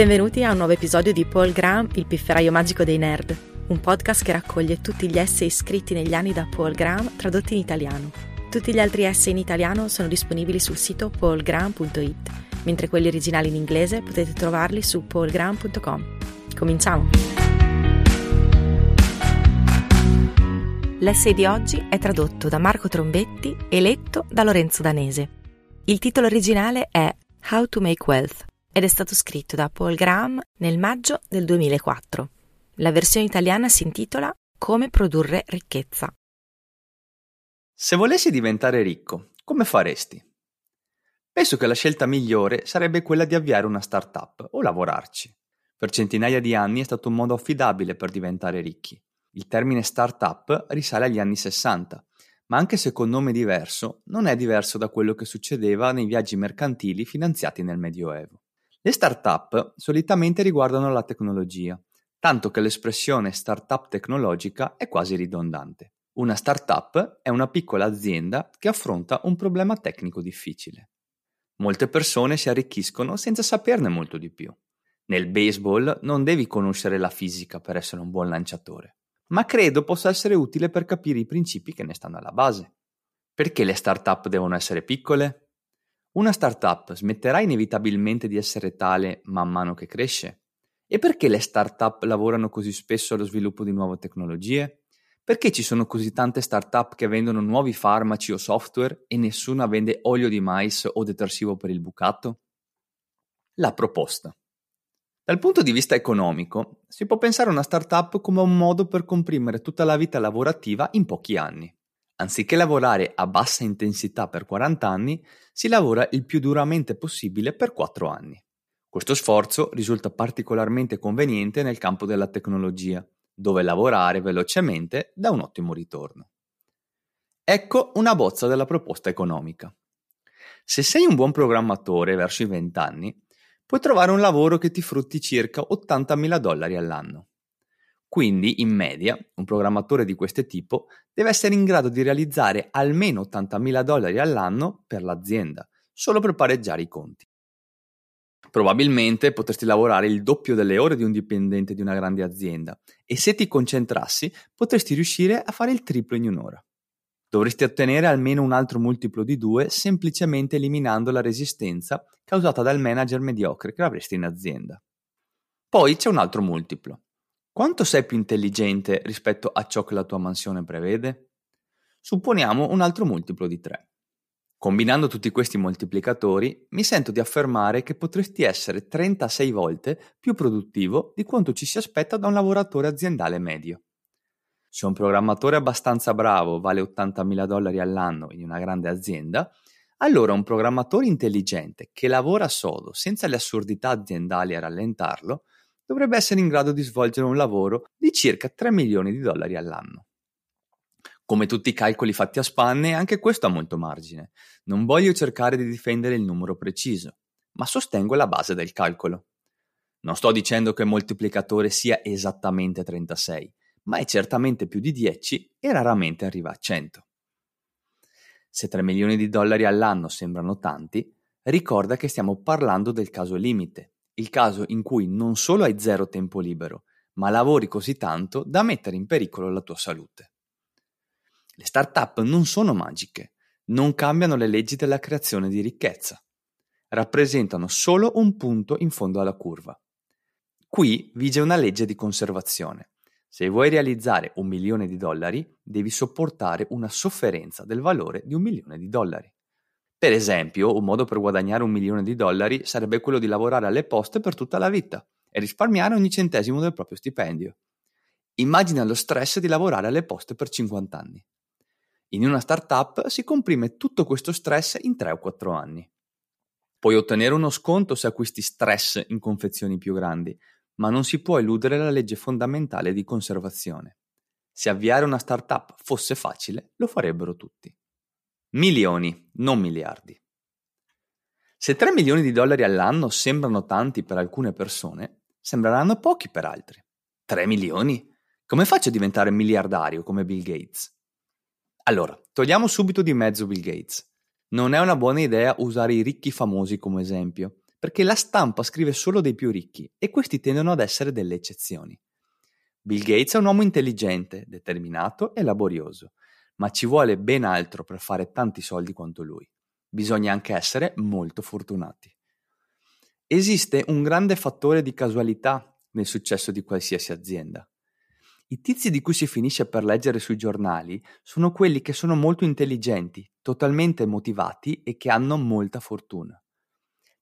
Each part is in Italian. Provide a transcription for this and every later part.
Benvenuti a un nuovo episodio di Paul Graham, il pifferaio magico dei nerd, un podcast che raccoglie tutti gli essay scritti negli anni da Paul Graham tradotti in italiano. Tutti gli altri essay in italiano sono disponibili sul sito paulgraham.it, mentre quelli originali in inglese potete trovarli su paulgraham.com. Cominciamo! L'essay di oggi è tradotto da Marco Trombetti e letto da Lorenzo Danese. Il titolo originale è How to Make Wealth ed è stato scritto da Paul Graham nel maggio del 2004. La versione italiana si intitola Come produrre ricchezza. Se volessi diventare ricco, come faresti? Penso che la scelta migliore sarebbe quella di avviare una startup o lavorarci. Per centinaia di anni è stato un modo affidabile per diventare ricchi. Il termine startup risale agli anni 60, ma anche se con nome diverso, non è diverso da quello che succedeva nei viaggi mercantili finanziati nel Medioevo. Le start-up solitamente riguardano la tecnologia, tanto che l'espressione startup tecnologica è quasi ridondante. Una startup è una piccola azienda che affronta un problema tecnico difficile. Molte persone si arricchiscono senza saperne molto di più. Nel baseball non devi conoscere la fisica per essere un buon lanciatore, ma credo possa essere utile per capire i principi che ne stanno alla base. Perché le start-up devono essere piccole? Una startup smetterà inevitabilmente di essere tale man mano che cresce? E perché le startup lavorano così spesso allo sviluppo di nuove tecnologie? Perché ci sono così tante startup che vendono nuovi farmaci o software e nessuna vende olio di mais o detersivo per il bucato? La proposta. Dal punto di vista economico, si può pensare a una startup come un modo per comprimere tutta la vita lavorativa in pochi anni. Anziché lavorare a bassa intensità per 40 anni, si lavora il più duramente possibile per 4 anni. Questo sforzo risulta particolarmente conveniente nel campo della tecnologia, dove lavorare velocemente dà un ottimo ritorno. Ecco una bozza della proposta economica. Se sei un buon programmatore verso i 20 anni, puoi trovare un lavoro che ti frutti circa 80.000 dollari all'anno. Quindi, in media, un programmatore di questo tipo deve essere in grado di realizzare almeno 80.000 dollari all'anno per l'azienda, solo per pareggiare i conti. Probabilmente potresti lavorare il doppio delle ore di un dipendente di una grande azienda e se ti concentrassi potresti riuscire a fare il triplo in un'ora. Dovresti ottenere almeno un altro multiplo di due semplicemente eliminando la resistenza causata dal manager mediocre che avresti in azienda. Poi c'è un altro multiplo. Quanto sei più intelligente rispetto a ciò che la tua mansione prevede? Supponiamo un altro multiplo di 3. Combinando tutti questi moltiplicatori, mi sento di affermare che potresti essere 36 volte più produttivo di quanto ci si aspetta da un lavoratore aziendale medio. Se un programmatore abbastanza bravo vale 80.000 dollari all'anno in una grande azienda, allora un programmatore intelligente che lavora sodo senza le assurdità aziendali a rallentarlo dovrebbe essere in grado di svolgere un lavoro di circa 3 milioni di dollari all'anno. Come tutti i calcoli fatti a spanne, anche questo ha molto margine. Non voglio cercare di difendere il numero preciso, ma sostengo la base del calcolo. Non sto dicendo che il moltiplicatore sia esattamente 36, ma è certamente più di 10 e raramente arriva a 100. Se 3 milioni di dollari all'anno sembrano tanti, ricorda che stiamo parlando del caso limite, il caso in cui non solo hai zero tempo libero, ma lavori così tanto da mettere in pericolo la tua salute. Le start-up non sono magiche, non cambiano le leggi della creazione di ricchezza. Rappresentano solo un punto in fondo alla curva. Qui vige una legge di conservazione. Se vuoi realizzare un milione di dollari, devi sopportare una sofferenza del valore di un milione di dollari. Per esempio, un modo per guadagnare un milione di dollari sarebbe quello di lavorare alle poste per tutta la vita e risparmiare ogni centesimo del proprio stipendio. Immagina lo stress di lavorare alle poste per 50 anni. In una startup si comprime tutto questo stress in 3 o 4 anni. Puoi ottenere uno sconto se acquisti stress in confezioni più grandi, ma non si può eludere la legge fondamentale di conservazione. Se avviare una startup fosse facile, lo farebbero tutti. Milioni, non miliardi. Se 3 milioni di dollari all'anno sembrano tanti per alcune persone, sembreranno pochi per altri. 3 milioni? Come faccio a diventare miliardario come Bill Gates? Allora, togliamo subito di mezzo Bill Gates. Non è una buona idea usare i ricchi famosi come esempio, perché la stampa scrive solo dei più ricchi e questi tendono ad essere delle eccezioni. Bill Gates è un uomo intelligente, determinato e laborioso, ma ci vuole ben altro per fare tanti soldi quanto lui. Bisogna anche essere molto fortunati. Esiste un grande fattore di casualità nel successo di qualsiasi azienda. I tizi di cui si finisce per leggere sui giornali sono quelli che sono molto intelligenti, totalmente motivati e che hanno molta fortuna.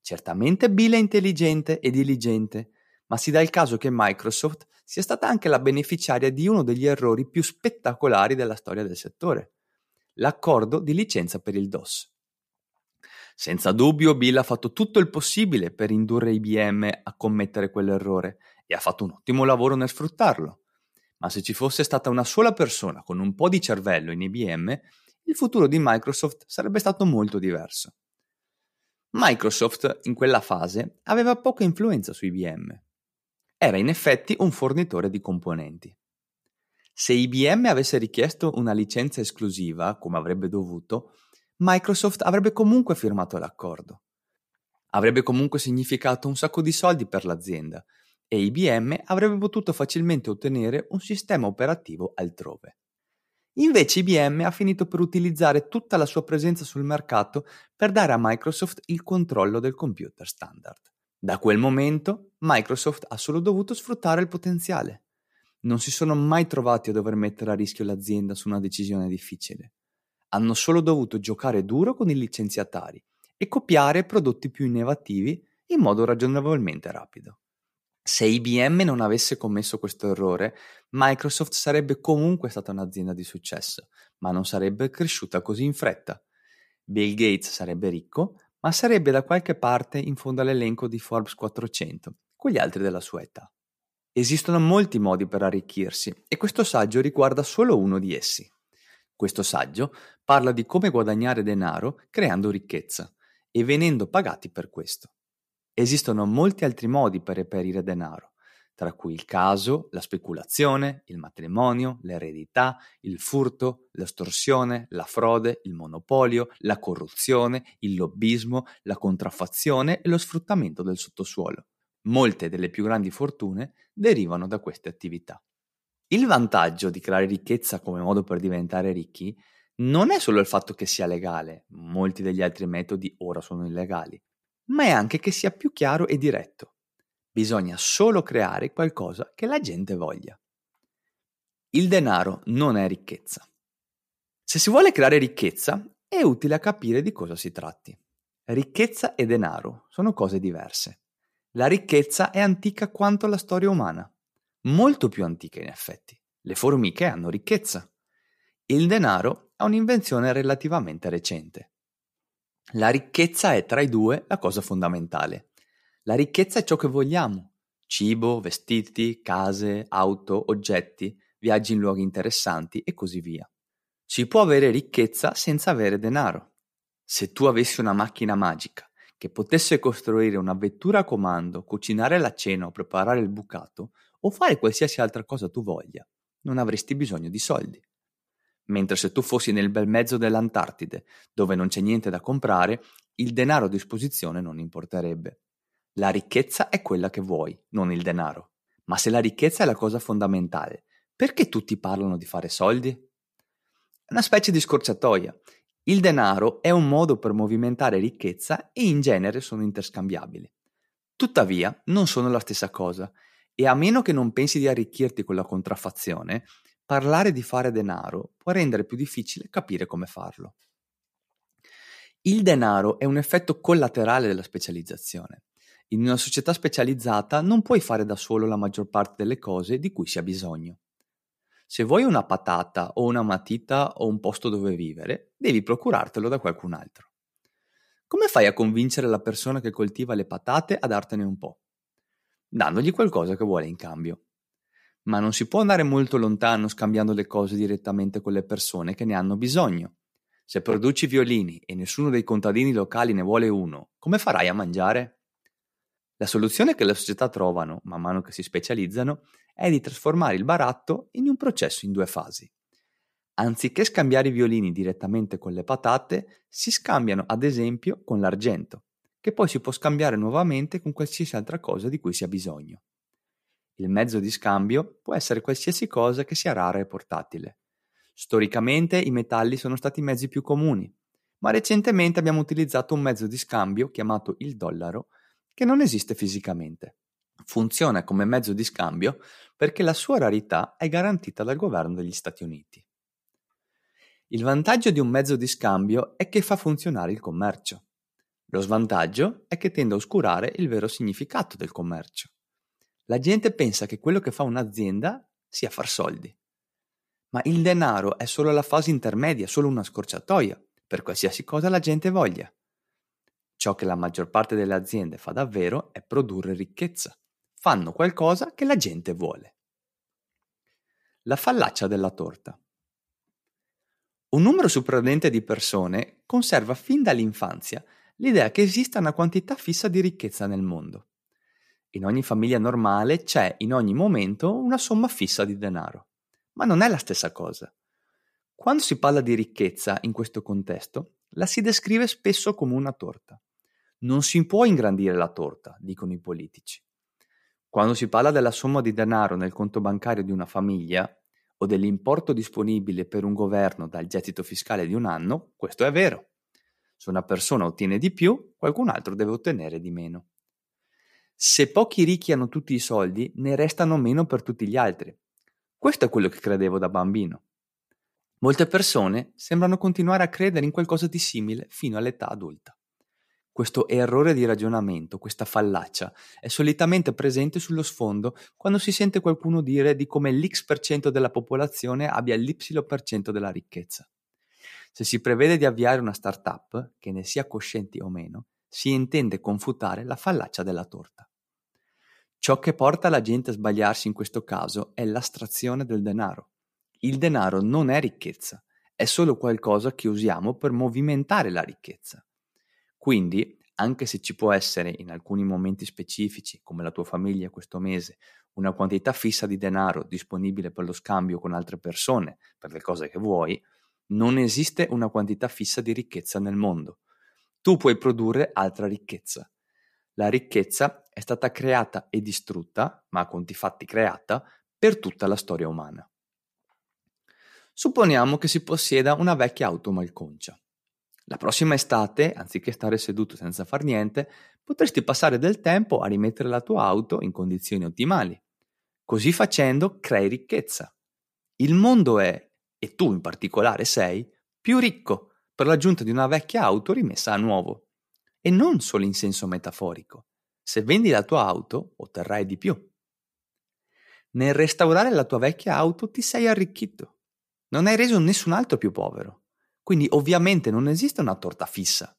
Certamente Bill è intelligente e diligente, ma si dà il caso che Microsoft sia stata anche la beneficiaria di uno degli errori più spettacolari della storia del settore, l'accordo di licenza per il DOS. Senza dubbio Bill ha fatto tutto il possibile per indurre IBM a commettere quell'errore e ha fatto un ottimo lavoro nel sfruttarlo. Ma se ci fosse stata una sola persona con un po' di cervello in IBM, il futuro di Microsoft sarebbe stato molto diverso. Microsoft in quella fase aveva poca influenza su IBM. Era in effetti un fornitore di componenti. Se IBM avesse richiesto una licenza esclusiva, come avrebbe dovuto, Microsoft avrebbe comunque firmato l'accordo. Avrebbe comunque significato un sacco di soldi per l'azienda e IBM avrebbe potuto facilmente ottenere un sistema operativo altrove. Invece IBM ha finito per utilizzare tutta la sua presenza sul mercato per dare a Microsoft il controllo del computer standard. Da quel momento Microsoft ha solo dovuto sfruttare il potenziale. Non si sono mai trovati a dover mettere a rischio l'azienda su una decisione difficile. Hanno solo dovuto giocare duro con i licenziatari e copiare prodotti più innovativi in modo ragionevolmente rapido. Se IBM non avesse commesso questo errore, Microsoft sarebbe comunque stata un'azienda di successo, ma non sarebbe cresciuta così in fretta. Bill Gates sarebbe ricco, ma sarebbe da qualche parte in fondo all'elenco di Forbes 400, con gli altri della sua età. Esistono molti modi per arricchirsi e questo saggio riguarda solo uno di essi. Questo saggio parla di come guadagnare denaro creando ricchezza e venendo pagati per questo. Esistono molti altri modi per reperire denaro, tra cui il caso, la speculazione, il matrimonio, l'eredità, il furto, l'estorsione, la frode, il monopolio, la corruzione, il lobbismo, la contraffazione e lo sfruttamento del sottosuolo. Molte delle più grandi fortune derivano da queste attività. Il vantaggio di creare ricchezza come modo per diventare ricchi non è solo il fatto che sia legale, molti degli altri metodi ora sono illegali, ma è anche che sia più chiaro e diretto. Bisogna solo creare qualcosa che la gente voglia. Il denaro non è ricchezza. Se si vuole creare ricchezza, è utile capire di cosa si tratti. Ricchezza e denaro sono cose diverse. La ricchezza è antica quanto la storia umana, molto più antica in effetti. Le formiche hanno ricchezza. Il denaro è un'invenzione relativamente recente. La ricchezza è tra i due la cosa fondamentale. La ricchezza è ciò che vogliamo. Cibo, vestiti, case, auto, oggetti, viaggi in luoghi interessanti e così via. Si può avere ricchezza senza avere denaro. Se tu avessi una macchina magica che potesse costruire una vettura a comando, cucinare la cena o preparare il bucato, o fare qualsiasi altra cosa tu voglia, non avresti bisogno di soldi mentre se tu fossi nel bel mezzo dell'Antartide, dove non c'è niente da comprare, il denaro a disposizione non importerebbe. La ricchezza è quella che vuoi, non il denaro. Ma se la ricchezza è la cosa fondamentale, perché tutti parlano di fare soldi? Una specie di scorciatoia. Il denaro è un modo per movimentare ricchezza e in genere sono interscambiabili. Tuttavia, non sono la stessa cosa e a meno che non pensi di arricchirti con la contraffazione, parlare di fare denaro può rendere più difficile capire come farlo. Il denaro è un effetto collaterale della specializzazione. In una società specializzata non puoi fare da solo la maggior parte delle cose di cui si ha bisogno. Se vuoi una patata o una matita o un posto dove vivere, devi procurartelo da qualcun altro. Come fai a convincere la persona che coltiva le patate a dartene un po'? Dandogli qualcosa che vuole in cambio ma non si può andare molto lontano scambiando le cose direttamente con le persone che ne hanno bisogno. Se produci violini e nessuno dei contadini locali ne vuole uno, come farai a mangiare? La soluzione che le società trovano, man mano che si specializzano, è di trasformare il baratto in un processo in due fasi. Anziché scambiare i violini direttamente con le patate, si scambiano ad esempio con l'argento, che poi si può scambiare nuovamente con qualsiasi altra cosa di cui si ha bisogno. Il mezzo di scambio può essere qualsiasi cosa che sia rara e portatile. Storicamente i metalli sono stati i mezzi più comuni, ma recentemente abbiamo utilizzato un mezzo di scambio chiamato il dollaro che non esiste fisicamente. Funziona come mezzo di scambio perché la sua rarità è garantita dal governo degli Stati Uniti. Il vantaggio di un mezzo di scambio è che fa funzionare il commercio. Lo svantaggio è che tende a oscurare il vero significato del commercio. La gente pensa che quello che fa un'azienda sia far soldi. Ma il denaro è solo la fase intermedia, solo una scorciatoia per qualsiasi cosa la gente voglia. Ciò che la maggior parte delle aziende fa davvero è produrre ricchezza. Fanno qualcosa che la gente vuole. La fallaccia della torta. Un numero sorprendente di persone conserva fin dall'infanzia l'idea che esista una quantità fissa di ricchezza nel mondo. In ogni famiglia normale c'è in ogni momento una somma fissa di denaro. Ma non è la stessa cosa. Quando si parla di ricchezza in questo contesto, la si descrive spesso come una torta. Non si può ingrandire la torta, dicono i politici. Quando si parla della somma di denaro nel conto bancario di una famiglia o dell'importo disponibile per un governo dal gettito fiscale di un anno, questo è vero. Se una persona ottiene di più, qualcun altro deve ottenere di meno. Se pochi ricchi hanno tutti i soldi, ne restano meno per tutti gli altri. Questo è quello che credevo da bambino. Molte persone sembrano continuare a credere in qualcosa di simile fino all'età adulta. Questo errore di ragionamento, questa fallaccia, è solitamente presente sullo sfondo quando si sente qualcuno dire di come l'X% della popolazione abbia l'Y% della ricchezza. Se si prevede di avviare una startup, che ne sia coscienti o meno, si intende confutare la fallaccia della torta. Ciò che porta la gente a sbagliarsi in questo caso è l'astrazione del denaro. Il denaro non è ricchezza, è solo qualcosa che usiamo per movimentare la ricchezza. Quindi, anche se ci può essere in alcuni momenti specifici, come la tua famiglia questo mese, una quantità fissa di denaro disponibile per lo scambio con altre persone, per le cose che vuoi, non esiste una quantità fissa di ricchezza nel mondo. Tu puoi produrre altra ricchezza. La ricchezza è stata creata e distrutta, ma a conti fatti creata, per tutta la storia umana. Supponiamo che si possieda una vecchia auto malconcia. La prossima estate, anziché stare seduto senza far niente, potresti passare del tempo a rimettere la tua auto in condizioni ottimali. Così facendo crei ricchezza. Il mondo è, e tu in particolare sei, più ricco per l'aggiunta di una vecchia auto rimessa a nuovo. E non solo in senso metaforico. Se vendi la tua auto, otterrai di più. Nel restaurare la tua vecchia auto ti sei arricchito non hai reso nessun altro più povero. Quindi ovviamente non esiste una torta fissa.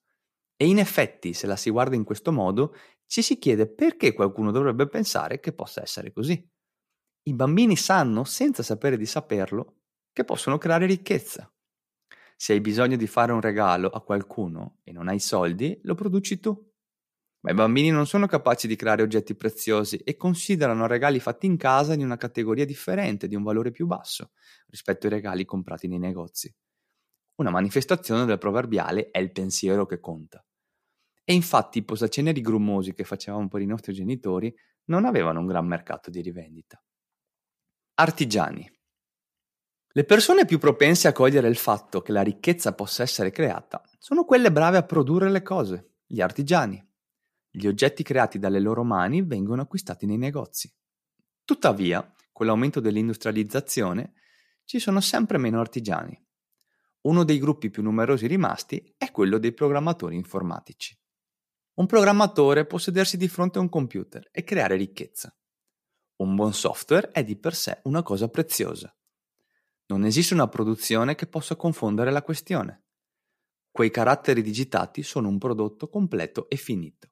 E in effetti, se la si guarda in questo modo, ci si chiede perché qualcuno dovrebbe pensare che possa essere così. I bambini sanno, senza sapere di saperlo, che possono creare ricchezza. Se hai bisogno di fare un regalo a qualcuno e non hai soldi, lo produci tu. Ma i bambini non sono capaci di creare oggetti preziosi e considerano regali fatti in casa in una categoria differente, di un valore più basso, rispetto ai regali comprati nei negozi. Una manifestazione del proverbiale è il pensiero che conta. E infatti i posaceneri grummosi che facevamo per i nostri genitori non avevano un gran mercato di rivendita. Artigiani. Le persone più propense a cogliere il fatto che la ricchezza possa essere creata sono quelle brave a produrre le cose, gli artigiani. Gli oggetti creati dalle loro mani vengono acquistati nei negozi. Tuttavia, con l'aumento dell'industrializzazione, ci sono sempre meno artigiani. Uno dei gruppi più numerosi rimasti è quello dei programmatori informatici. Un programmatore può sedersi di fronte a un computer e creare ricchezza. Un buon software è di per sé una cosa preziosa. Non esiste una produzione che possa confondere la questione. Quei caratteri digitati sono un prodotto completo e finito.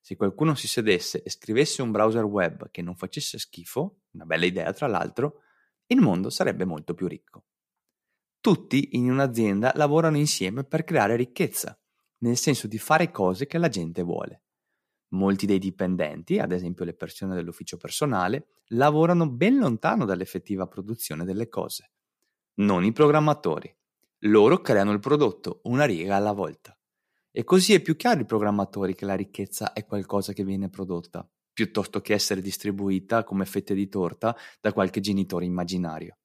Se qualcuno si sedesse e scrivesse un browser web che non facesse schifo, una bella idea tra l'altro, il mondo sarebbe molto più ricco. Tutti in un'azienda lavorano insieme per creare ricchezza, nel senso di fare cose che la gente vuole. Molti dei dipendenti, ad esempio le persone dell'ufficio personale, lavorano ben lontano dall'effettiva produzione delle cose. Non i programmatori. Loro creano il prodotto una riga alla volta. E così è più chiaro ai programmatori che la ricchezza è qualcosa che viene prodotta, piuttosto che essere distribuita come fette di torta da qualche genitore immaginario.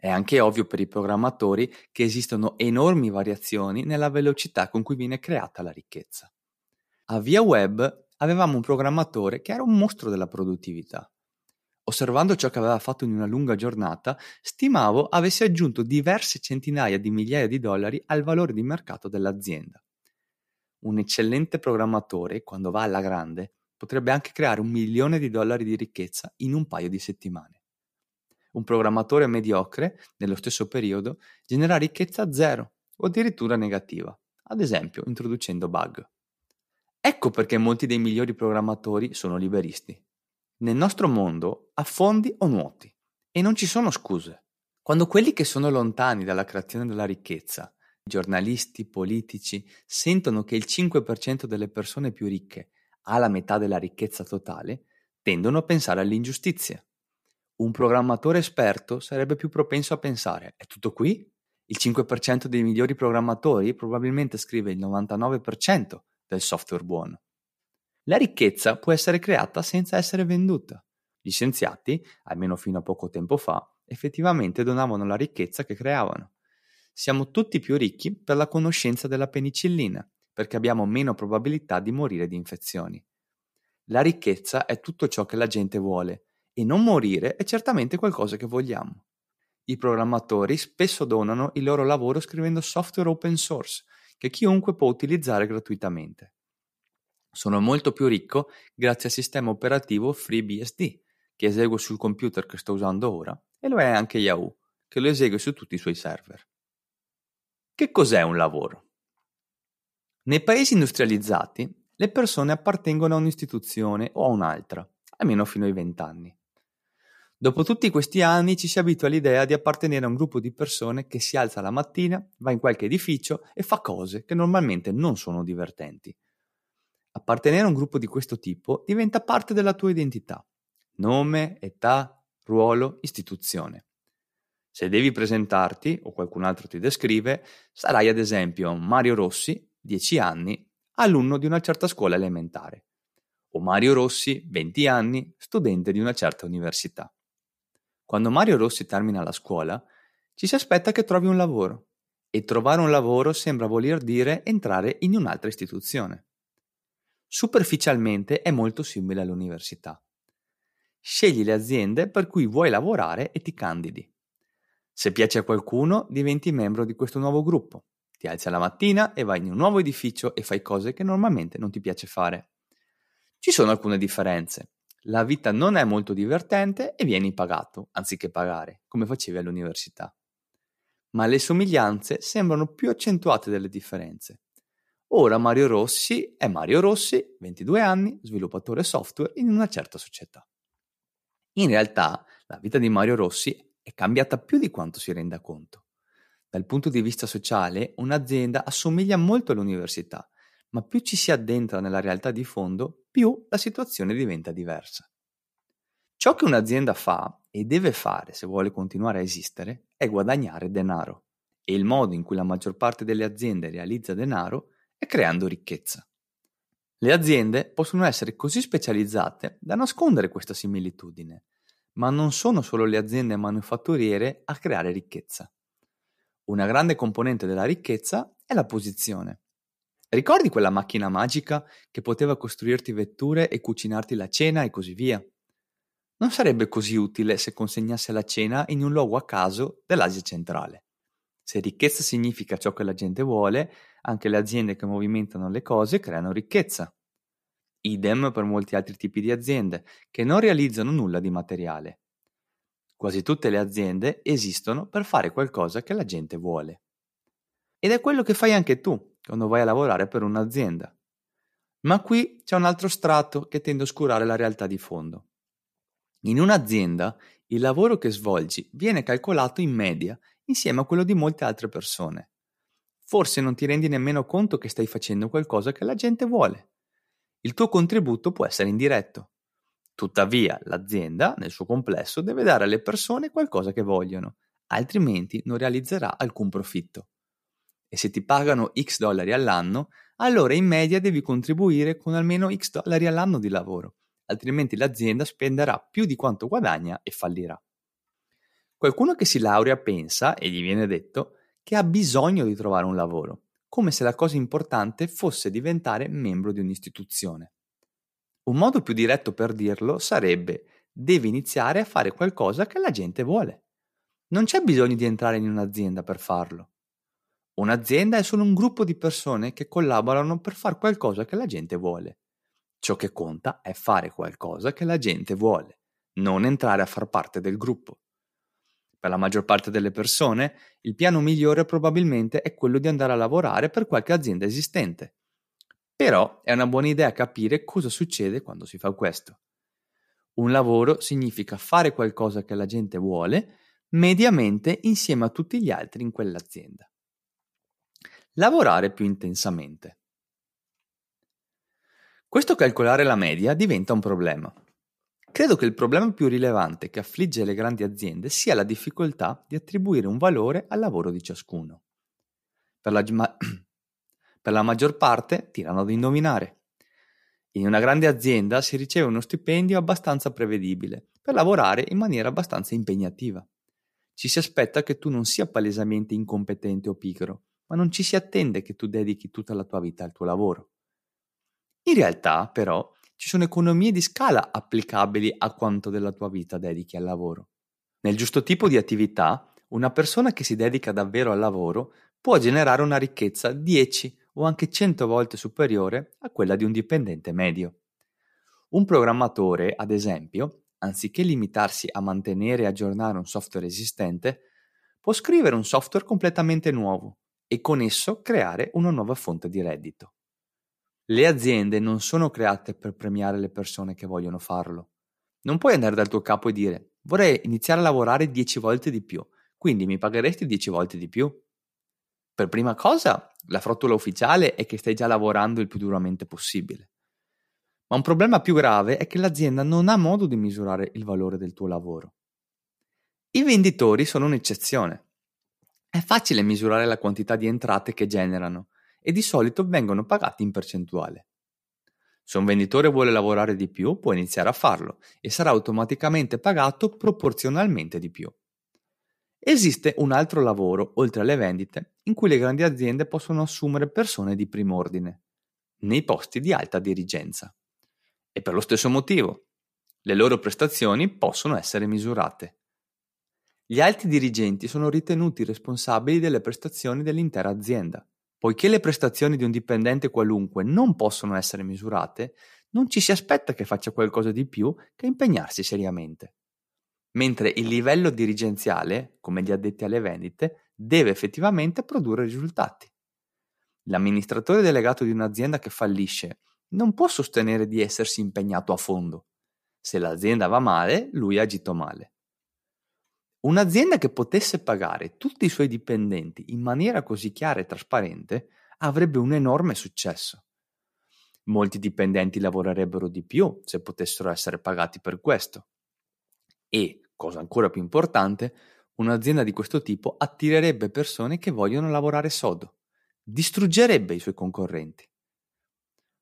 È anche ovvio per i programmatori che esistono enormi variazioni nella velocità con cui viene creata la ricchezza. A Via Web avevamo un programmatore che era un mostro della produttività. Osservando ciò che aveva fatto in una lunga giornata, stimavo avesse aggiunto diverse centinaia di migliaia di dollari al valore di mercato dell'azienda. Un eccellente programmatore, quando va alla grande, potrebbe anche creare un milione di dollari di ricchezza in un paio di settimane. Un programmatore mediocre, nello stesso periodo, genera ricchezza zero o addirittura negativa, ad esempio introducendo bug. Ecco perché molti dei migliori programmatori sono liberisti. Nel nostro mondo affondi o nuoti e non ci sono scuse. Quando quelli che sono lontani dalla creazione della ricchezza, giornalisti, politici, sentono che il 5% delle persone più ricche ha la metà della ricchezza totale, tendono a pensare all'ingiustizia. Un programmatore esperto sarebbe più propenso a pensare: è tutto qui? Il 5% dei migliori programmatori probabilmente scrive il 99% del software buono. La ricchezza può essere creata senza essere venduta. Gli scienziati, almeno fino a poco tempo fa, effettivamente donavano la ricchezza che creavano. Siamo tutti più ricchi per la conoscenza della penicillina, perché abbiamo meno probabilità di morire di infezioni. La ricchezza è tutto ciò che la gente vuole e non morire è certamente qualcosa che vogliamo. I programmatori spesso donano il loro lavoro scrivendo software open source che chiunque può utilizzare gratuitamente. Sono molto più ricco grazie al sistema operativo FreeBSD che eseguo sul computer che sto usando ora e lo è anche Yahoo che lo esegue su tutti i suoi server. Che cos'è un lavoro? Nei paesi industrializzati le persone appartengono a un'istituzione o a un'altra, almeno fino ai 20 anni. Dopo tutti questi anni ci si abitua all'idea di appartenere a un gruppo di persone che si alza la mattina, va in qualche edificio e fa cose che normalmente non sono divertenti. Appartenere a un gruppo di questo tipo diventa parte della tua identità. Nome, età, ruolo, istituzione. Se devi presentarti, o qualcun altro ti descrive, sarai ad esempio Mario Rossi, 10 anni, alunno di una certa scuola elementare, o Mario Rossi, 20 anni, studente di una certa università. Quando Mario Rossi termina la scuola, ci si aspetta che trovi un lavoro. E trovare un lavoro sembra voler dire entrare in un'altra istituzione. Superficialmente è molto simile all'università. Scegli le aziende per cui vuoi lavorare e ti candidi. Se piace a qualcuno, diventi membro di questo nuovo gruppo. Ti alzi alla mattina e vai in un nuovo edificio e fai cose che normalmente non ti piace fare. Ci sono alcune differenze la vita non è molto divertente e vieni pagato, anziché pagare, come facevi all'università. Ma le somiglianze sembrano più accentuate delle differenze. Ora Mario Rossi è Mario Rossi, 22 anni, sviluppatore software in una certa società. In realtà la vita di Mario Rossi è cambiata più di quanto si renda conto. Dal punto di vista sociale, un'azienda assomiglia molto all'università ma più ci si addentra nella realtà di fondo, più la situazione diventa diversa. Ciò che un'azienda fa e deve fare se vuole continuare a esistere è guadagnare denaro e il modo in cui la maggior parte delle aziende realizza denaro è creando ricchezza. Le aziende possono essere così specializzate da nascondere questa similitudine, ma non sono solo le aziende manufatturiere a creare ricchezza. Una grande componente della ricchezza è la posizione. Ricordi quella macchina magica che poteva costruirti vetture e cucinarti la cena e così via? Non sarebbe così utile se consegnasse la cena in un luogo a caso dell'Asia centrale. Se ricchezza significa ciò che la gente vuole, anche le aziende che movimentano le cose creano ricchezza. Idem per molti altri tipi di aziende che non realizzano nulla di materiale. Quasi tutte le aziende esistono per fare qualcosa che la gente vuole. Ed è quello che fai anche tu quando vai a lavorare per un'azienda. Ma qui c'è un altro strato che tende a oscurare la realtà di fondo. In un'azienda il lavoro che svolgi viene calcolato in media insieme a quello di molte altre persone. Forse non ti rendi nemmeno conto che stai facendo qualcosa che la gente vuole. Il tuo contributo può essere indiretto. Tuttavia, l'azienda, nel suo complesso, deve dare alle persone qualcosa che vogliono, altrimenti non realizzerà alcun profitto. E se ti pagano x dollari all'anno, allora in media devi contribuire con almeno x dollari all'anno di lavoro, altrimenti l'azienda spenderà più di quanto guadagna e fallirà. Qualcuno che si laurea pensa, e gli viene detto, che ha bisogno di trovare un lavoro, come se la cosa importante fosse diventare membro di un'istituzione. Un modo più diretto per dirlo sarebbe devi iniziare a fare qualcosa che la gente vuole. Non c'è bisogno di entrare in un'azienda per farlo. Un'azienda è solo un gruppo di persone che collaborano per fare qualcosa che la gente vuole. Ciò che conta è fare qualcosa che la gente vuole, non entrare a far parte del gruppo. Per la maggior parte delle persone, il piano migliore probabilmente è quello di andare a lavorare per qualche azienda esistente. Però è una buona idea capire cosa succede quando si fa questo. Un lavoro significa fare qualcosa che la gente vuole, mediamente insieme a tutti gli altri in quell'azienda. Lavorare più intensamente. Questo calcolare la media diventa un problema. Credo che il problema più rilevante che affligge le grandi aziende sia la difficoltà di attribuire un valore al lavoro di ciascuno. Per la, ma- per la maggior parte tirano ad indovinare. In una grande azienda si riceve uno stipendio abbastanza prevedibile per lavorare in maniera abbastanza impegnativa. Ci si aspetta che tu non sia palesemente incompetente o pigro, ma non ci si attende che tu dedichi tutta la tua vita al tuo lavoro. In realtà, però, ci sono economie di scala applicabili a quanto della tua vita dedichi al lavoro. Nel giusto tipo di attività, una persona che si dedica davvero al lavoro può generare una ricchezza 10 o anche 100 volte superiore a quella di un dipendente medio. Un programmatore, ad esempio, anziché limitarsi a mantenere e aggiornare un software esistente, può scrivere un software completamente nuovo e con esso creare una nuova fonte di reddito. Le aziende non sono create per premiare le persone che vogliono farlo. Non puoi andare dal tuo capo e dire vorrei iniziare a lavorare 10 volte di più, quindi mi pagheresti 10 volte di più? Per prima cosa, la frottola ufficiale è che stai già lavorando il più duramente possibile. Ma un problema più grave è che l'azienda non ha modo di misurare il valore del tuo lavoro. I venditori sono un'eccezione. È facile misurare la quantità di entrate che generano e di solito vengono pagati in percentuale. Se un venditore vuole lavorare di più, può iniziare a farlo e sarà automaticamente pagato proporzionalmente di più. Esiste un altro lavoro, oltre alle vendite, in cui le grandi aziende possono assumere persone di primo ordine, nei posti di alta dirigenza. E per lo stesso motivo, le loro prestazioni possono essere misurate. Gli alti dirigenti sono ritenuti responsabili delle prestazioni dell'intera azienda. Poiché le prestazioni di un dipendente qualunque non possono essere misurate, non ci si aspetta che faccia qualcosa di più che impegnarsi seriamente mentre il livello dirigenziale, come gli addetti alle vendite, deve effettivamente produrre risultati. L'amministratore delegato di un'azienda che fallisce non può sostenere di essersi impegnato a fondo. Se l'azienda va male, lui ha agito male. Un'azienda che potesse pagare tutti i suoi dipendenti in maniera così chiara e trasparente avrebbe un enorme successo. Molti dipendenti lavorerebbero di più se potessero essere pagati per questo e, cosa ancora più importante, un'azienda di questo tipo attirerebbe persone che vogliono lavorare sodo, distruggerebbe i suoi concorrenti.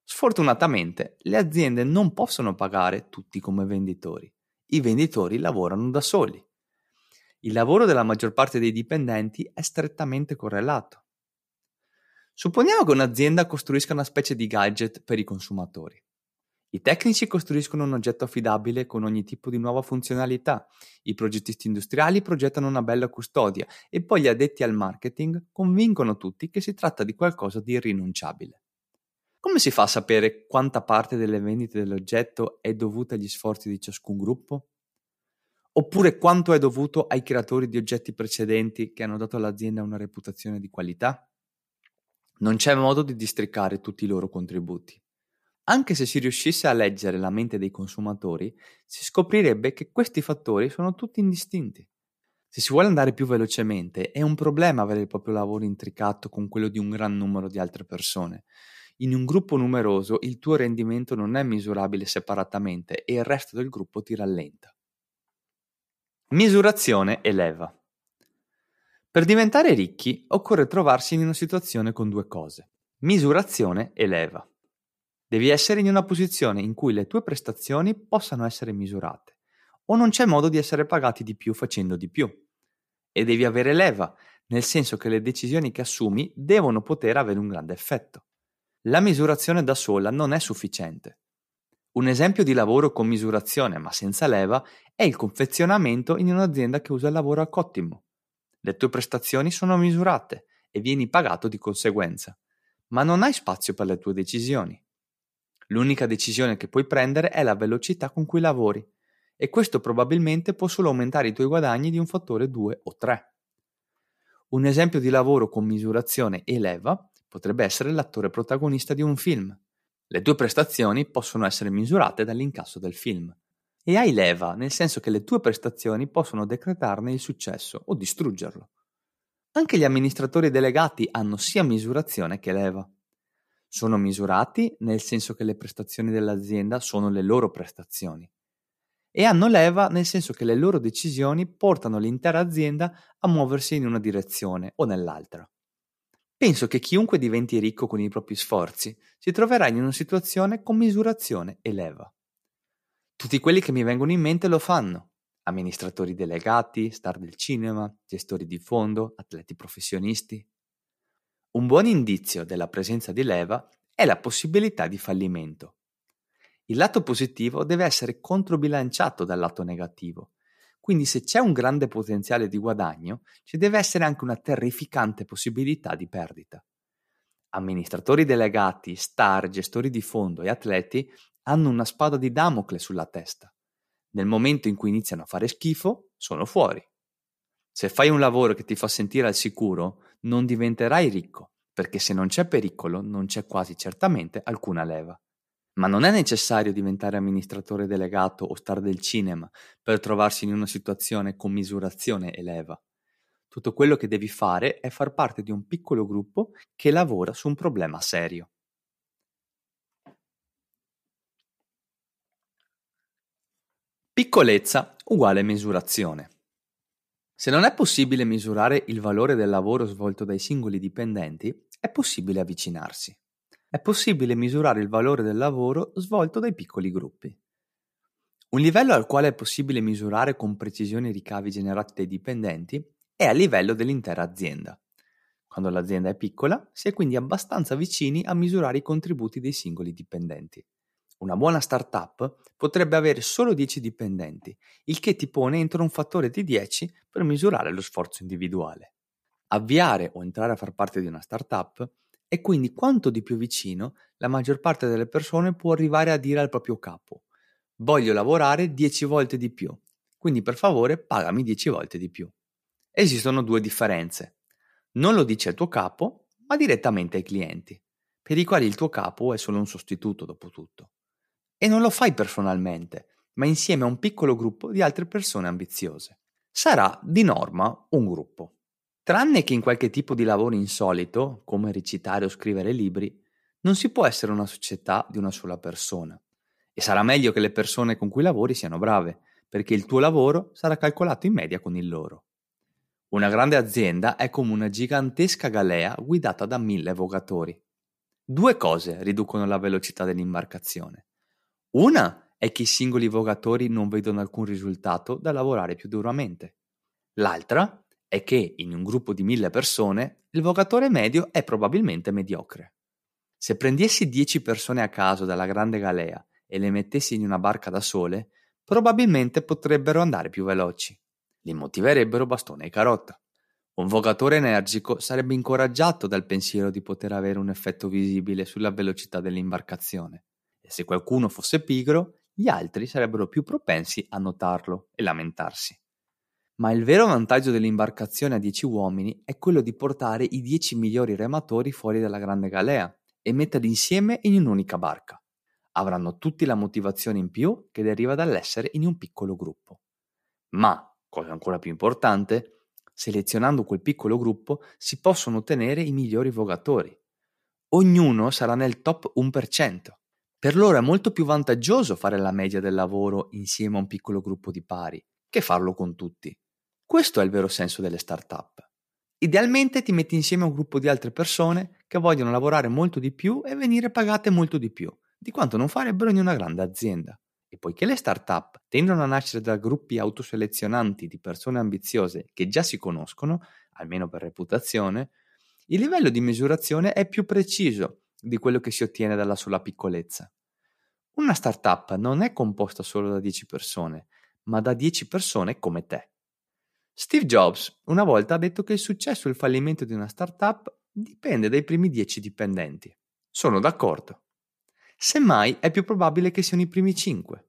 Sfortunatamente le aziende non possono pagare tutti come venditori. I venditori lavorano da soli. Il lavoro della maggior parte dei dipendenti è strettamente correlato. Supponiamo che un'azienda costruisca una specie di gadget per i consumatori. I tecnici costruiscono un oggetto affidabile con ogni tipo di nuova funzionalità, i progettisti industriali progettano una bella custodia e poi gli addetti al marketing convincono tutti che si tratta di qualcosa di irrinunciabile. Come si fa a sapere quanta parte delle vendite dell'oggetto è dovuta agli sforzi di ciascun gruppo? Oppure quanto è dovuto ai creatori di oggetti precedenti che hanno dato all'azienda una reputazione di qualità? Non c'è modo di districare tutti i loro contributi. Anche se si riuscisse a leggere la mente dei consumatori, si scoprirebbe che questi fattori sono tutti indistinti. Se si vuole andare più velocemente, è un problema avere il proprio lavoro intricato con quello di un gran numero di altre persone. In un gruppo numeroso il tuo rendimento non è misurabile separatamente e il resto del gruppo ti rallenta. Misurazione e leva. Per diventare ricchi occorre trovarsi in una situazione con due cose, misurazione e leva. Devi essere in una posizione in cui le tue prestazioni possano essere misurate, o non c'è modo di essere pagati di più facendo di più. E devi avere leva, nel senso che le decisioni che assumi devono poter avere un grande effetto. La misurazione da sola non è sufficiente. Un esempio di lavoro con misurazione ma senza leva è il confezionamento in un'azienda che usa il lavoro a cottimo. Le tue prestazioni sono misurate e vieni pagato di conseguenza, ma non hai spazio per le tue decisioni. L'unica decisione che puoi prendere è la velocità con cui lavori e questo probabilmente può solo aumentare i tuoi guadagni di un fattore 2 o 3. Un esempio di lavoro con misurazione e leva potrebbe essere l'attore protagonista di un film. Le tue prestazioni possono essere misurate dall'incasso del film. E hai leva, nel senso che le tue prestazioni possono decretarne il successo o distruggerlo. Anche gli amministratori delegati hanno sia misurazione che leva. Sono misurati nel senso che le prestazioni dell'azienda sono le loro prestazioni e hanno leva nel senso che le loro decisioni portano l'intera azienda a muoversi in una direzione o nell'altra. Penso che chiunque diventi ricco con i propri sforzi si troverà in una situazione con misurazione e leva. Tutti quelli che mi vengono in mente lo fanno. Amministratori delegati, star del cinema, gestori di fondo, atleti professionisti. Un buon indizio della presenza di leva è la possibilità di fallimento. Il lato positivo deve essere controbilanciato dal lato negativo. Quindi se c'è un grande potenziale di guadagno, ci deve essere anche una terrificante possibilità di perdita. Amministratori delegati, star, gestori di fondo e atleti hanno una spada di Damocle sulla testa. Nel momento in cui iniziano a fare schifo, sono fuori. Se fai un lavoro che ti fa sentire al sicuro, non diventerai ricco, perché se non c'è pericolo non c'è quasi certamente alcuna leva. Ma non è necessario diventare amministratore delegato o star del cinema per trovarsi in una situazione con misurazione e leva. Tutto quello che devi fare è far parte di un piccolo gruppo che lavora su un problema serio. Piccolezza uguale misurazione. Se non è possibile misurare il valore del lavoro svolto dai singoli dipendenti, è possibile avvicinarsi. È possibile misurare il valore del lavoro svolto dai piccoli gruppi. Un livello al quale è possibile misurare con precisione i ricavi generati dai dipendenti è a livello dell'intera azienda. Quando l'azienda è piccola, si è quindi abbastanza vicini a misurare i contributi dei singoli dipendenti. Una buona startup potrebbe avere solo 10 dipendenti, il che ti pone entro un fattore di 10 per misurare lo sforzo individuale. Avviare o entrare a far parte di una startup è quindi quanto di più vicino la maggior parte delle persone può arrivare a dire al proprio capo voglio lavorare 10 volte di più, quindi per favore pagami 10 volte di più. Esistono due differenze. Non lo dice al tuo capo, ma direttamente ai clienti, per i quali il tuo capo è solo un sostituto dopo tutto. E non lo fai personalmente, ma insieme a un piccolo gruppo di altre persone ambiziose. Sarà, di norma, un gruppo. Tranne che in qualche tipo di lavoro insolito, come recitare o scrivere libri, non si può essere una società di una sola persona. E sarà meglio che le persone con cui lavori siano brave, perché il tuo lavoro sarà calcolato in media con il loro. Una grande azienda è come una gigantesca galea guidata da mille vogatori. Due cose riducono la velocità dell'imbarcazione. Una è che i singoli vogatori non vedono alcun risultato da lavorare più duramente. L'altra è che in un gruppo di mille persone il vogatore medio è probabilmente mediocre. Se prendessi 10 persone a caso dalla grande galea e le mettessi in una barca da sole, probabilmente potrebbero andare più veloci. Li motiverebbero bastone e carota. Un vogatore energico sarebbe incoraggiato dal pensiero di poter avere un effetto visibile sulla velocità dell'imbarcazione e se qualcuno fosse pigro, gli altri sarebbero più propensi a notarlo e lamentarsi. Ma il vero vantaggio dell'imbarcazione a 10 uomini è quello di portare i 10 migliori rematori fuori dalla grande galea e metterli insieme in un'unica barca. Avranno tutti la motivazione in più che deriva dall'essere in un piccolo gruppo. Ma, cosa ancora più importante, selezionando quel piccolo gruppo si possono ottenere i migliori vogatori. Ognuno sarà nel top 1%. Per loro è molto più vantaggioso fare la media del lavoro insieme a un piccolo gruppo di pari che farlo con tutti. Questo è il vero senso delle start-up. Idealmente ti metti insieme a un gruppo di altre persone che vogliono lavorare molto di più e venire pagate molto di più, di quanto non farebbero in una grande azienda. E poiché le start-up tendono a nascere da gruppi autoselezionanti di persone ambiziose che già si conoscono, almeno per reputazione, il livello di misurazione è più preciso di quello che si ottiene dalla sola piccolezza. Una startup non è composta solo da 10 persone, ma da 10 persone come te. Steve Jobs una volta ha detto che il successo e il fallimento di una startup dipende dai primi 10 dipendenti. Sono d'accordo. Semmai è più probabile che siano i primi 5.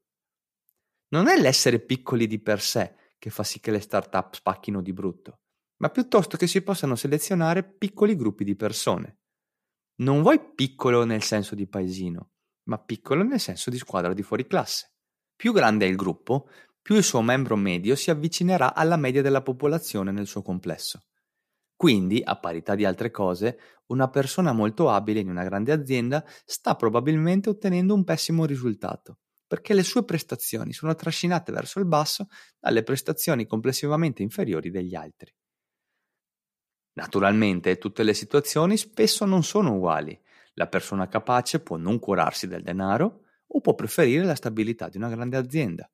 Non è l'essere piccoli di per sé che fa sì che le startup spacchino di brutto, ma piuttosto che si possano selezionare piccoli gruppi di persone. Non vuoi piccolo nel senso di paesino, ma piccolo nel senso di squadra di fuori classe. Più grande è il gruppo, più il suo membro medio si avvicinerà alla media della popolazione nel suo complesso. Quindi, a parità di altre cose, una persona molto abile in una grande azienda sta probabilmente ottenendo un pessimo risultato, perché le sue prestazioni sono trascinate verso il basso dalle prestazioni complessivamente inferiori degli altri. Naturalmente tutte le situazioni spesso non sono uguali. La persona capace può non curarsi del denaro o può preferire la stabilità di una grande azienda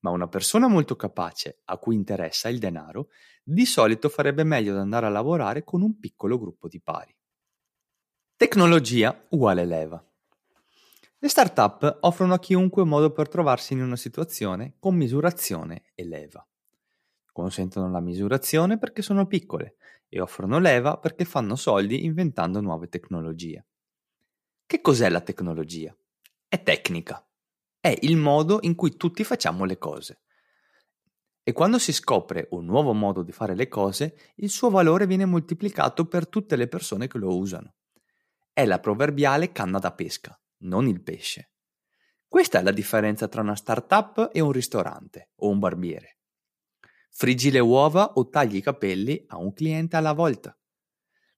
ma una persona molto capace, a cui interessa il denaro, di solito farebbe meglio ad andare a lavorare con un piccolo gruppo di pari. Tecnologia uguale leva. Le start-up offrono a chiunque un modo per trovarsi in una situazione con misurazione e leva. Consentono la misurazione perché sono piccole e offrono leva perché fanno soldi inventando nuove tecnologie. Che cos'è la tecnologia? È tecnica è il modo in cui tutti facciamo le cose. E quando si scopre un nuovo modo di fare le cose, il suo valore viene moltiplicato per tutte le persone che lo usano. È la proverbiale canna da pesca, non il pesce. Questa è la differenza tra una startup e un ristorante o un barbiere. Friggi le uova o tagli i capelli a un cliente alla volta.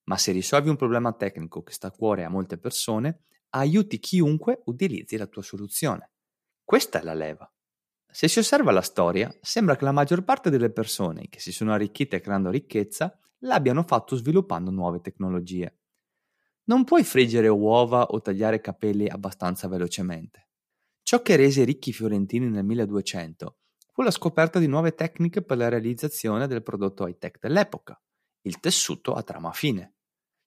Ma se risolvi un problema tecnico che sta a cuore a molte persone, aiuti chiunque utilizzi la tua soluzione. Questa è la leva. Se si osserva la storia, sembra che la maggior parte delle persone che si sono arricchite creando ricchezza l'abbiano fatto sviluppando nuove tecnologie. Non puoi friggere uova o tagliare capelli abbastanza velocemente. Ciò che rese ricchi i fiorentini nel 1200 fu la scoperta di nuove tecniche per la realizzazione del prodotto high-tech dell'epoca, il tessuto a trama fine.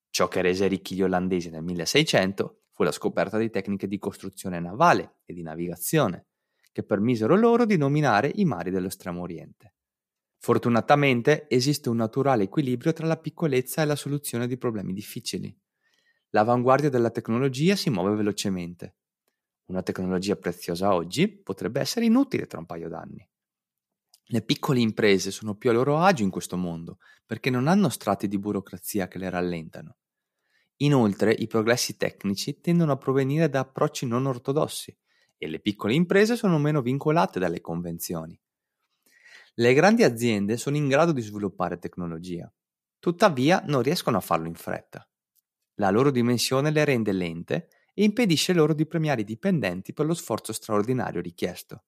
Ciò che rese ricchi gli olandesi nel 1600 fu la scoperta di tecniche di costruzione navale e di navigazione, che permisero loro di nominare i mari dell'estremo oriente. Fortunatamente esiste un naturale equilibrio tra la piccolezza e la soluzione di problemi difficili. L'avanguardia della tecnologia si muove velocemente. Una tecnologia preziosa oggi potrebbe essere inutile tra un paio d'anni. Le piccole imprese sono più a loro agio in questo mondo perché non hanno strati di burocrazia che le rallentano. Inoltre i progressi tecnici tendono a provenire da approcci non ortodossi e le piccole imprese sono meno vincolate dalle convenzioni. Le grandi aziende sono in grado di sviluppare tecnologia, tuttavia non riescono a farlo in fretta. La loro dimensione le rende lente e impedisce loro di premiare i dipendenti per lo sforzo straordinario richiesto.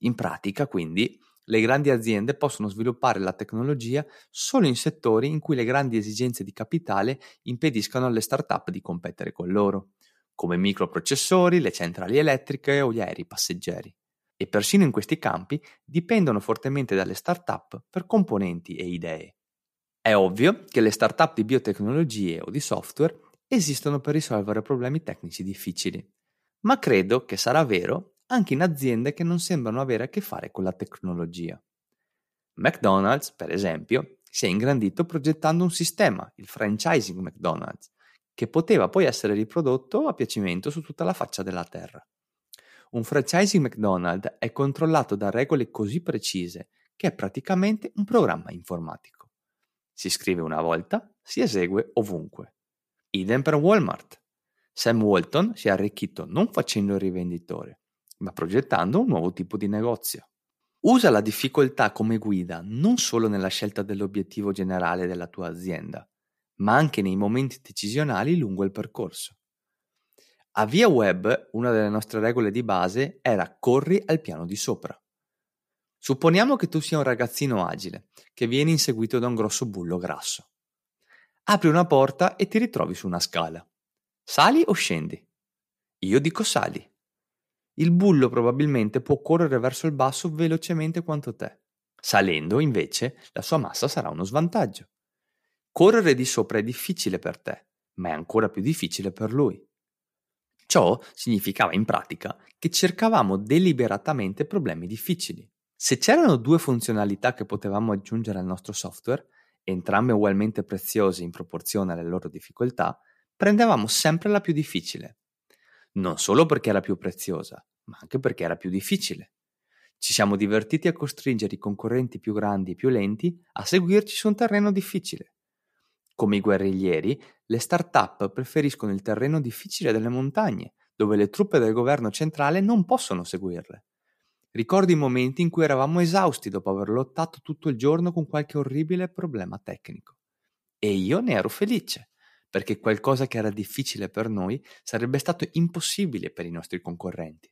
In pratica, quindi, le grandi aziende possono sviluppare la tecnologia solo in settori in cui le grandi esigenze di capitale impediscano alle start-up di competere con loro, come microprocessori, le centrali elettriche o gli aerei passeggeri. E persino in questi campi dipendono fortemente dalle start-up per componenti e idee. È ovvio che le start-up di biotecnologie o di software esistono per risolvere problemi tecnici difficili, ma credo che sarà vero anche in aziende che non sembrano avere a che fare con la tecnologia. McDonald's, per esempio, si è ingrandito progettando un sistema, il franchising McDonald's, che poteva poi essere riprodotto a piacimento su tutta la faccia della terra. Un franchising McDonald's è controllato da regole così precise che è praticamente un programma informatico. Si scrive una volta, si esegue ovunque. Idem per Walmart. Sam Walton si è arricchito non facendo il rivenditore, ma progettando un nuovo tipo di negozio. Usa la difficoltà come guida non solo nella scelta dell'obiettivo generale della tua azienda, ma anche nei momenti decisionali lungo il percorso. A Via Web una delle nostre regole di base era corri al piano di sopra. Supponiamo che tu sia un ragazzino agile, che viene inseguito da un grosso bullo grasso. Apri una porta e ti ritrovi su una scala. Sali o scendi? Io dico sali. Il bullo probabilmente può correre verso il basso velocemente quanto te. Salendo, invece, la sua massa sarà uno svantaggio. Correre di sopra è difficile per te, ma è ancora più difficile per lui. Ciò significava in pratica che cercavamo deliberatamente problemi difficili. Se c'erano due funzionalità che potevamo aggiungere al nostro software, entrambe ugualmente preziose in proporzione alle loro difficoltà, prendevamo sempre la più difficile. Non solo perché era più preziosa, ma anche perché era più difficile. Ci siamo divertiti a costringere i concorrenti più grandi e più lenti a seguirci su un terreno difficile. Come i guerriglieri, le start-up preferiscono il terreno difficile delle montagne, dove le truppe del governo centrale non possono seguirle. Ricordo i momenti in cui eravamo esausti dopo aver lottato tutto il giorno con qualche orribile problema tecnico. E io ne ero felice, perché qualcosa che era difficile per noi sarebbe stato impossibile per i nostri concorrenti.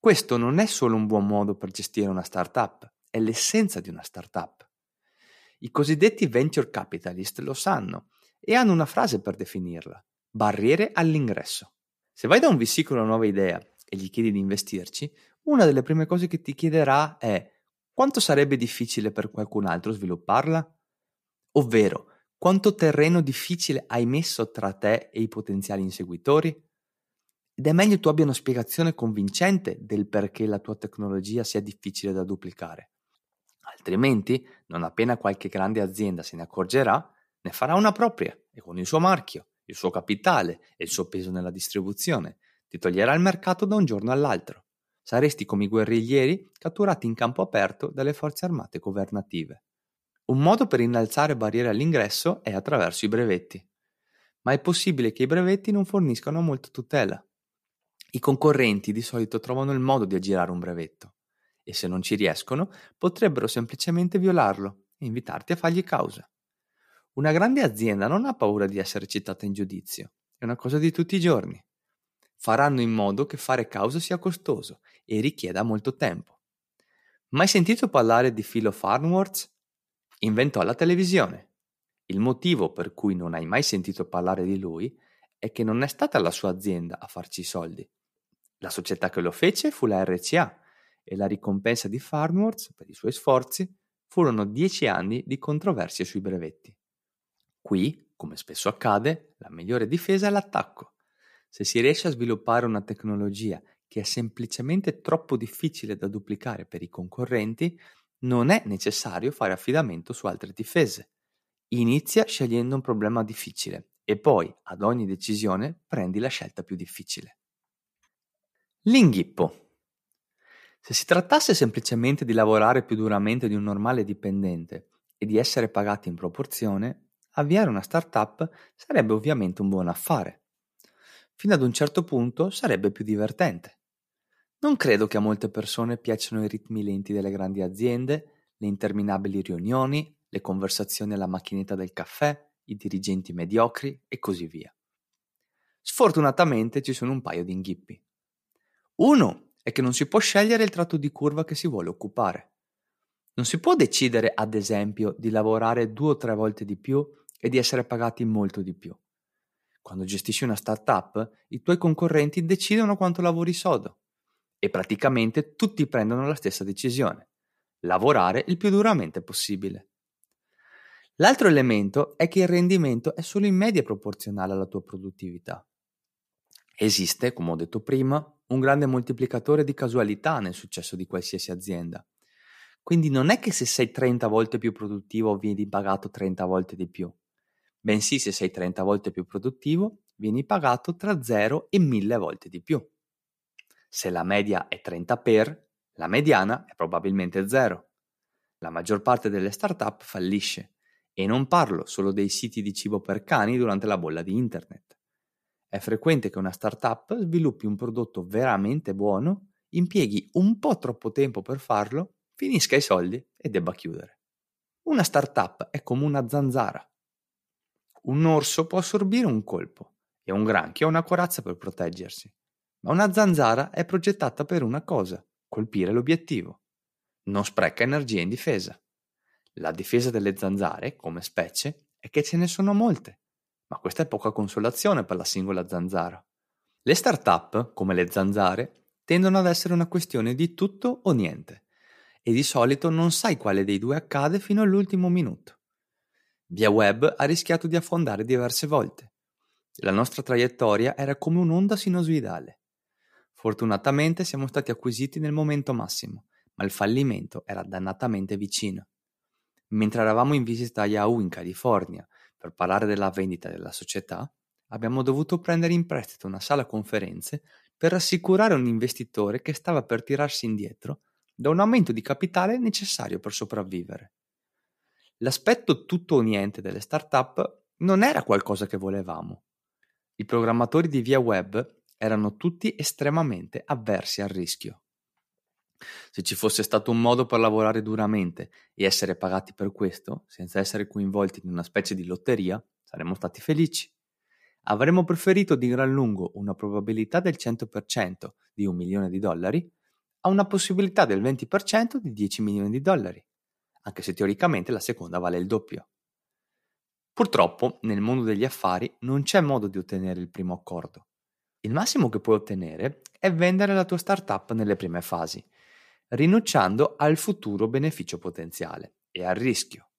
Questo non è solo un buon modo per gestire una startup, è l'essenza di una startup. I cosiddetti venture capitalist lo sanno e hanno una frase per definirla: barriere all'ingresso. Se vai da un VC con una nuova idea e gli chiedi di investirci, una delle prime cose che ti chiederà è quanto sarebbe difficile per qualcun altro svilupparla? Ovvero, quanto terreno difficile hai messo tra te e i potenziali inseguitori? Ed è meglio tu abbia una spiegazione convincente del perché la tua tecnologia sia difficile da duplicare. Altrimenti, non appena qualche grande azienda se ne accorgerà, ne farà una propria e con il suo marchio, il suo capitale e il suo peso nella distribuzione ti toglierà il mercato da un giorno all'altro. Saresti come i guerriglieri catturati in campo aperto dalle forze armate governative. Un modo per innalzare barriere all'ingresso è attraverso i brevetti. Ma è possibile che i brevetti non forniscano molta tutela. I concorrenti di solito trovano il modo di aggirare un brevetto e se non ci riescono potrebbero semplicemente violarlo e invitarti a fargli causa. Una grande azienda non ha paura di essere citata in giudizio, è una cosa di tutti i giorni. Faranno in modo che fare causa sia costoso e richieda molto tempo. Mai sentito parlare di Philo Farnworth? Inventò la televisione. Il motivo per cui non hai mai sentito parlare di lui è che non è stata la sua azienda a farci i soldi. La società che lo fece fu la RCA, e la ricompensa di Farnworth per i suoi sforzi furono dieci anni di controversie sui brevetti. Qui, come spesso accade, la migliore difesa è l'attacco. Se si riesce a sviluppare una tecnologia che è semplicemente troppo difficile da duplicare per i concorrenti, non è necessario fare affidamento su altre difese. Inizia scegliendo un problema difficile e poi, ad ogni decisione, prendi la scelta più difficile. L'inghippo. Se si trattasse semplicemente di lavorare più duramente di un normale dipendente e di essere pagati in proporzione, avviare una startup sarebbe ovviamente un buon affare. Fino ad un certo punto sarebbe più divertente. Non credo che a molte persone piacciono i ritmi lenti delle grandi aziende, le interminabili riunioni, le conversazioni alla macchinetta del caffè, i dirigenti mediocri e così via. Sfortunatamente ci sono un paio di inghippi. Uno è che non si può scegliere il tratto di curva che si vuole occupare. Non si può decidere, ad esempio, di lavorare due o tre volte di più e di essere pagati molto di più. Quando gestisci una startup, i tuoi concorrenti decidono quanto lavori sodo e praticamente tutti prendono la stessa decisione, lavorare il più duramente possibile. L'altro elemento è che il rendimento è solo in media proporzionale alla tua produttività. Esiste, come ho detto prima, un grande moltiplicatore di casualità nel successo di qualsiasi azienda. Quindi non è che se sei 30 volte più produttivo vieni pagato 30 volte di più, bensì se sei 30 volte più produttivo vieni pagato tra 0 e 1000 volte di più. Se la media è 30 per, la mediana è probabilmente 0. La maggior parte delle start-up fallisce e non parlo solo dei siti di cibo per cani durante la bolla di internet. È frequente che una startup sviluppi un prodotto veramente buono, impieghi un po' troppo tempo per farlo, finisca i soldi e debba chiudere. Una startup è come una zanzara. Un orso può assorbire un colpo e un granchio ha una corazza per proteggersi, ma una zanzara è progettata per una cosa, colpire l'obiettivo. Non spreca energia in difesa. La difesa delle zanzare, come specie, è che ce ne sono molte Ma questa è poca consolazione per la singola zanzara. Le start-up, come le zanzare, tendono ad essere una questione di tutto o niente e di solito non sai quale dei due accade fino all'ultimo minuto. Via web ha rischiato di affondare diverse volte. La nostra traiettoria era come un'onda sinusoidale. Fortunatamente siamo stati acquisiti nel momento massimo, ma il fallimento era dannatamente vicino. Mentre eravamo in visita a Yahoo in California per parlare della vendita della società, abbiamo dovuto prendere in prestito una sala conferenze per rassicurare un investitore che stava per tirarsi indietro da un aumento di capitale necessario per sopravvivere. L'aspetto tutto o niente delle start-up non era qualcosa che volevamo. I programmatori di via web erano tutti estremamente avversi al rischio. Se ci fosse stato un modo per lavorare duramente e essere pagati per questo, senza essere coinvolti in una specie di lotteria, saremmo stati felici. Avremmo preferito di gran lungo una probabilità del 100% di un milione di dollari a una possibilità del 20% di 10 milioni di dollari, anche se teoricamente la seconda vale il doppio. Purtroppo, nel mondo degli affari non c'è modo di ottenere il primo accordo. Il massimo che puoi ottenere è vendere la tua startup nelle prime fasi, rinunciando al futuro beneficio potenziale e al rischio.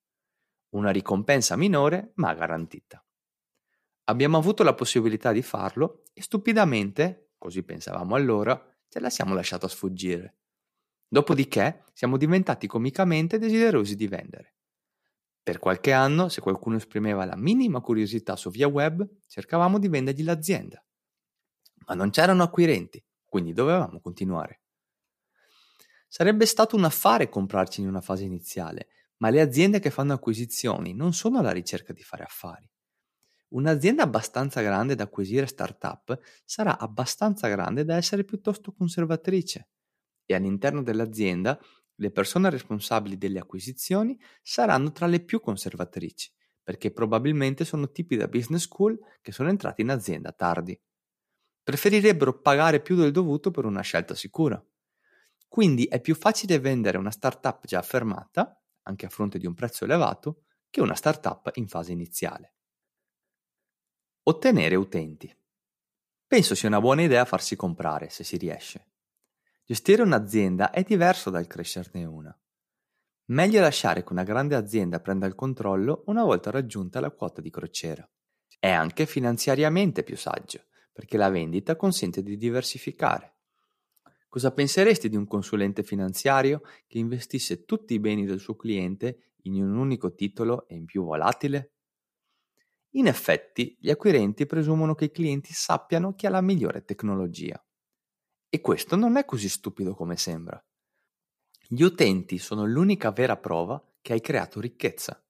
Una ricompensa minore ma garantita. Abbiamo avuto la possibilità di farlo e stupidamente, così pensavamo allora, ce la siamo lasciata sfuggire. Dopodiché siamo diventati comicamente desiderosi di vendere. Per qualche anno, se qualcuno esprimeva la minima curiosità su via web, cercavamo di vendergli l'azienda. Ma non c'erano acquirenti, quindi dovevamo continuare. Sarebbe stato un affare comprarci in una fase iniziale, ma le aziende che fanno acquisizioni non sono alla ricerca di fare affari. Un'azienda abbastanza grande da acquisire startup sarà abbastanza grande da essere piuttosto conservatrice e all'interno dell'azienda le persone responsabili delle acquisizioni saranno tra le più conservatrici, perché probabilmente sono tipi da business school che sono entrati in azienda tardi. Preferirebbero pagare più del dovuto per una scelta sicura. Quindi è più facile vendere una startup già affermata, anche a fronte di un prezzo elevato, che una startup in fase iniziale. Ottenere utenti. Penso sia una buona idea farsi comprare, se si riesce. Gestire un'azienda è diverso dal crescerne una. Meglio lasciare che una grande azienda prenda il controllo una volta raggiunta la quota di crociera. È anche finanziariamente più saggio, perché la vendita consente di diversificare. Cosa penseresti di un consulente finanziario che investisse tutti i beni del suo cliente in un unico titolo e in più volatile? In effetti, gli acquirenti presumono che i clienti sappiano chi ha la migliore tecnologia. E questo non è così stupido come sembra. Gli utenti sono l'unica vera prova che hai creato ricchezza.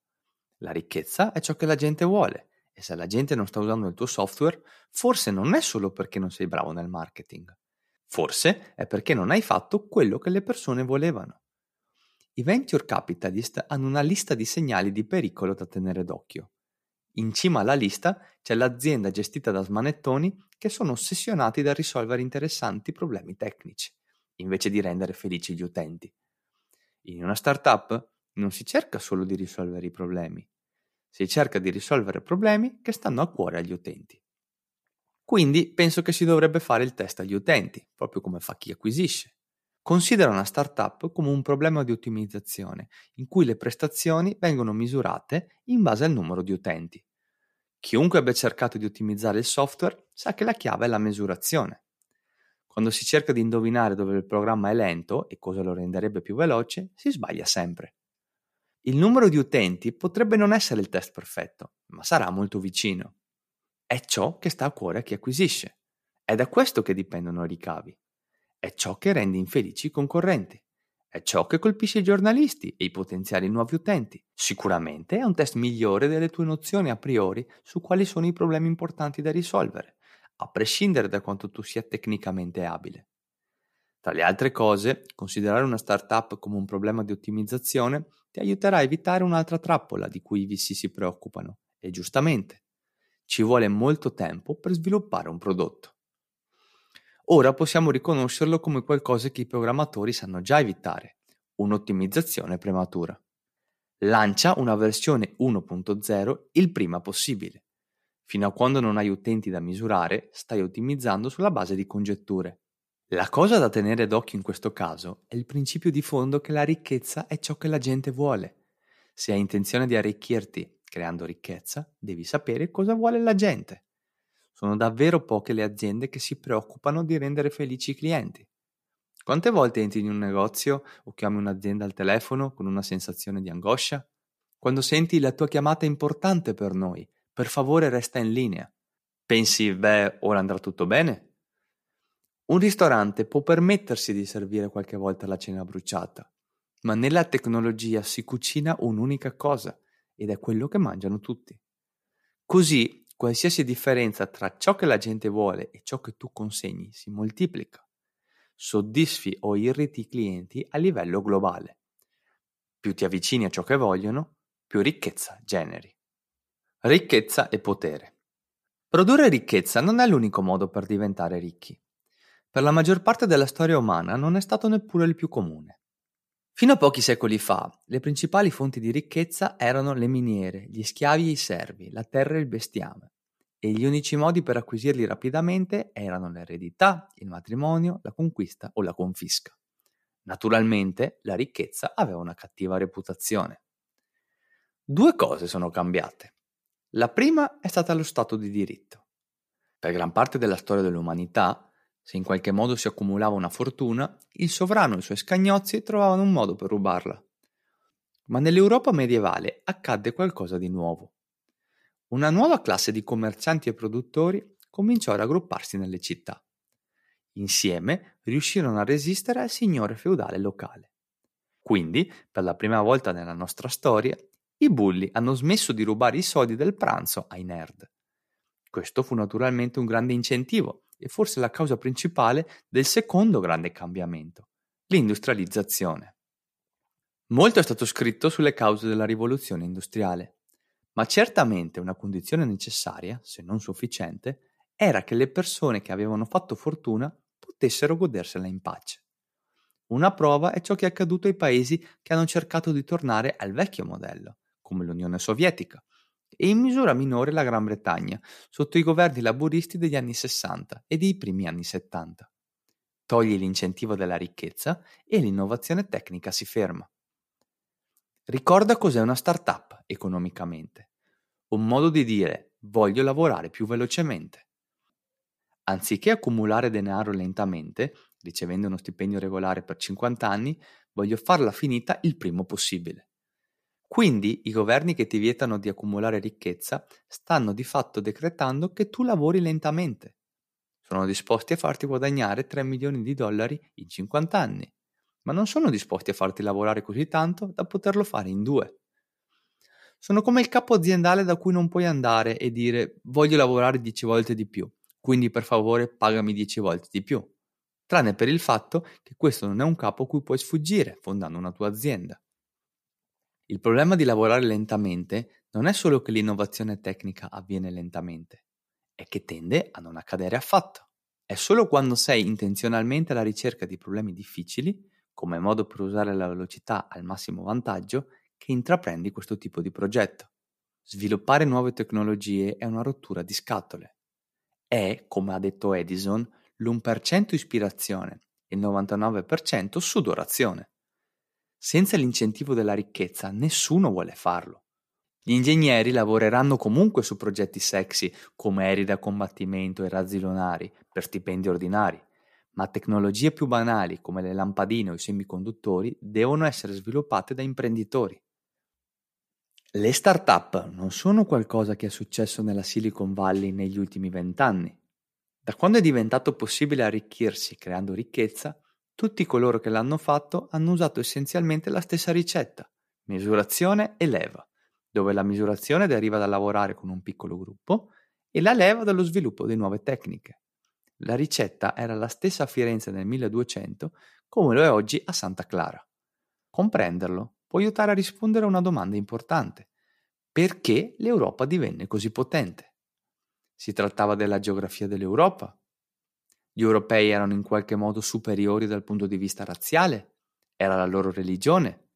La ricchezza è ciò che la gente vuole e se la gente non sta usando il tuo software, forse non è solo perché non sei bravo nel marketing. Forse è perché non hai fatto quello che le persone volevano. I venture capitalist hanno una lista di segnali di pericolo da tenere d'occhio in cima alla lista c'è l'azienda gestita da smanettoni che sono ossessionati dal risolvere interessanti problemi tecnici, invece di rendere felici gli utenti. In una startup non si cerca solo di risolvere i problemi, si cerca di risolvere problemi che stanno a cuore agli utenti. Quindi penso che si dovrebbe fare il test agli utenti, proprio come fa chi acquisisce. Considera una startup come un problema di ottimizzazione, in cui le prestazioni vengono misurate in base al numero di utenti. Chiunque abbia cercato di ottimizzare il software sa che la chiave è la misurazione. Quando si cerca di indovinare dove il programma è lento e cosa lo renderebbe più veloce, si sbaglia sempre. Il numero di utenti potrebbe non essere il test perfetto, ma sarà molto vicino. È ciò che sta a cuore a chi acquisisce. È da questo che dipendono i ricavi. È ciò che rende infelici i concorrenti. È ciò che colpisce i giornalisti e i potenziali nuovi utenti. Sicuramente è un test migliore delle tue nozioni a priori su quali sono i problemi importanti da risolvere, a prescindere da quanto tu sia tecnicamente abile. Tra le altre cose, considerare una startup come un problema di ottimizzazione ti aiuterà a evitare un'altra trappola di cui i VC si preoccupano, e giustamente. Ci vuole molto tempo per sviluppare un prodotto. Ora possiamo riconoscerlo come qualcosa che i programmatori sanno già evitare, un'ottimizzazione prematura. Lancia una versione 1.0 il prima possibile. Fino a quando non hai utenti da misurare, stai ottimizzando sulla base di congetture. La cosa da tenere d'occhio in questo caso è il principio di fondo che la ricchezza è ciò che la gente vuole. Se hai intenzione di arricchirti creando ricchezza, devi sapere cosa vuole la gente. Sono davvero poche le aziende che si preoccupano di rendere felici i clienti. Quante volte entri in un negozio o chiami un'azienda al telefono con una sensazione di angoscia? Quando senti la tua chiamata importante per noi, per favore resta in linea. Pensi, beh, ora andrà tutto bene? Un ristorante può permettersi di servire qualche volta la cena bruciata, ma nella tecnologia si cucina un'unica cosa ed è quello che mangiano tutti. Così qualsiasi differenza tra ciò che la gente vuole e ciò che tu consegni si moltiplica. Soddisfi o irriti i clienti a livello globale. Più ti avvicini a ciò che vogliono, più ricchezza generi. Ricchezza e potere. Produrre ricchezza non è l'unico modo per diventare ricchi. Per la maggior parte della storia umana non è stato neppure il più comune. Fino a pochi secoli fa, le principali fonti di ricchezza erano le miniere, gli schiavi e i servi, la terra e il bestiame, e gli unici modi per acquisirli rapidamente erano l'eredità, il matrimonio, la conquista o la confisca. Naturalmente, la ricchezza aveva una cattiva reputazione. Due cose sono cambiate. La prima è stata lo Stato di diritto. Per gran parte della storia dell'umanità, se in qualche modo si accumulava una fortuna, il sovrano e i suoi scagnozzi trovavano un modo per rubarla. Ma nell'Europa medievale accadde qualcosa di nuovo. Una nuova classe di commercianti e produttori cominciò a raggrupparsi nelle città. Insieme riuscirono a resistere al signore feudale locale. Quindi, per la prima volta nella nostra storia, i bulli hanno smesso di rubare i soldi del pranzo ai nerd. Questo fu naturalmente un grande incentivo e forse la causa principale del secondo grande cambiamento, l'industrializzazione. Molto è stato scritto sulle cause della rivoluzione industriale, ma certamente una condizione necessaria, se non sufficiente, era che le persone che avevano fatto fortuna potessero godersela in pace. Una prova è ciò che è accaduto ai paesi che hanno cercato di tornare al vecchio modello, come l'Unione Sovietica, e in misura minore la Gran Bretagna, sotto i governi laburisti degli anni 60 e dei primi anni 70. Togli l'incentivo della ricchezza e l'innovazione tecnica si ferma. Ricorda cos'è una startup economicamente. Un modo di dire voglio lavorare più velocemente. Anziché accumulare denaro lentamente, ricevendo uno stipendio regolare per 50 anni, voglio farla finita il primo possibile. Quindi i governi che ti vietano di accumulare ricchezza stanno di fatto decretando che tu lavori lentamente. Sono disposti a farti guadagnare 3 milioni di dollari in 50 anni, ma non sono disposti a farti lavorare così tanto da poterlo fare in due. Sono come il capo aziendale da cui non puoi andare e dire voglio lavorare 10 volte di più, quindi per favore pagami 10 volte di più, tranne per il fatto che questo non è un capo a cui puoi sfuggire fondando una tua azienda. Il problema di lavorare lentamente non è solo che l'innovazione tecnica avviene lentamente, è che tende a non accadere affatto. È solo quando sei intenzionalmente alla ricerca di problemi difficili, come modo per usare la velocità al massimo vantaggio, che intraprendi questo tipo di progetto. Sviluppare nuove tecnologie è una rottura di scatole. È, come ha detto Edison, l'1% ispirazione e il 99% sudorazione. Senza l'incentivo della ricchezza nessuno vuole farlo. Gli ingegneri lavoreranno comunque su progetti sexy come aerei da combattimento e razzi lunari per stipendi ordinari, ma tecnologie più banali come le lampadine o i semiconduttori devono essere sviluppate da imprenditori. Le start-up non sono qualcosa che è successo nella Silicon Valley negli ultimi vent'anni. Da quando è diventato possibile arricchirsi creando ricchezza, tutti coloro che l'hanno fatto hanno usato essenzialmente la stessa ricetta, misurazione e leva, dove la misurazione deriva da lavorare con un piccolo gruppo e la leva dallo sviluppo di nuove tecniche. La ricetta era la stessa a Firenze nel 1200 come lo è oggi a Santa Clara. Comprenderlo può aiutare a rispondere a una domanda importante. Perché l'Europa divenne così potente? Si trattava della geografia dell'Europa, gli europei erano in qualche modo superiori dal punto di vista razziale? Era la loro religione?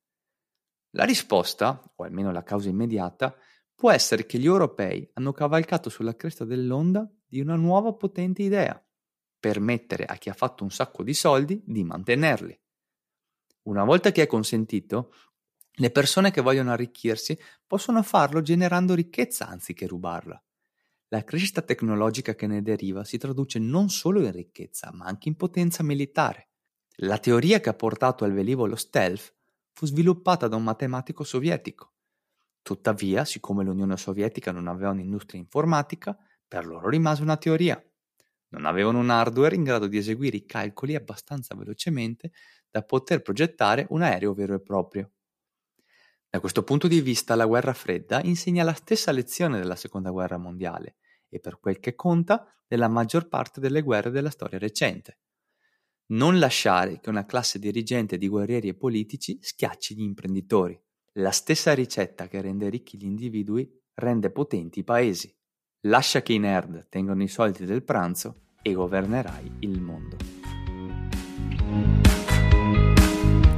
La risposta, o almeno la causa immediata, Può essere che gli europei hanno cavalcato sulla cresta dell'onda di una nuova potente idea, permettere a chi ha fatto un sacco di soldi di mantenerli. Una volta che è consentito, le persone che vogliono arricchirsi possono farlo generando ricchezza anziché rubarla. La crescita tecnologica che ne deriva si traduce non solo in ricchezza, ma anche in potenza militare. La teoria che ha portato al velivolo stealth fu sviluppata da un matematico sovietico. Tuttavia, siccome l'Unione Sovietica non aveva un'industria informatica, per loro rimase una teoria. Non avevano un hardware in grado di eseguire i calcoli abbastanza velocemente da poter progettare un aereo vero e proprio. Da questo punto di vista la guerra fredda insegna la stessa lezione della seconda guerra mondiale e per quel che conta della maggior parte delle guerre della storia recente. Non lasciare che una classe dirigente di guerrieri e politici schiacci gli imprenditori. La stessa ricetta che rende ricchi gli individui rende potenti i paesi. Lascia che i nerd tengano i soldi del pranzo e governerai il mondo.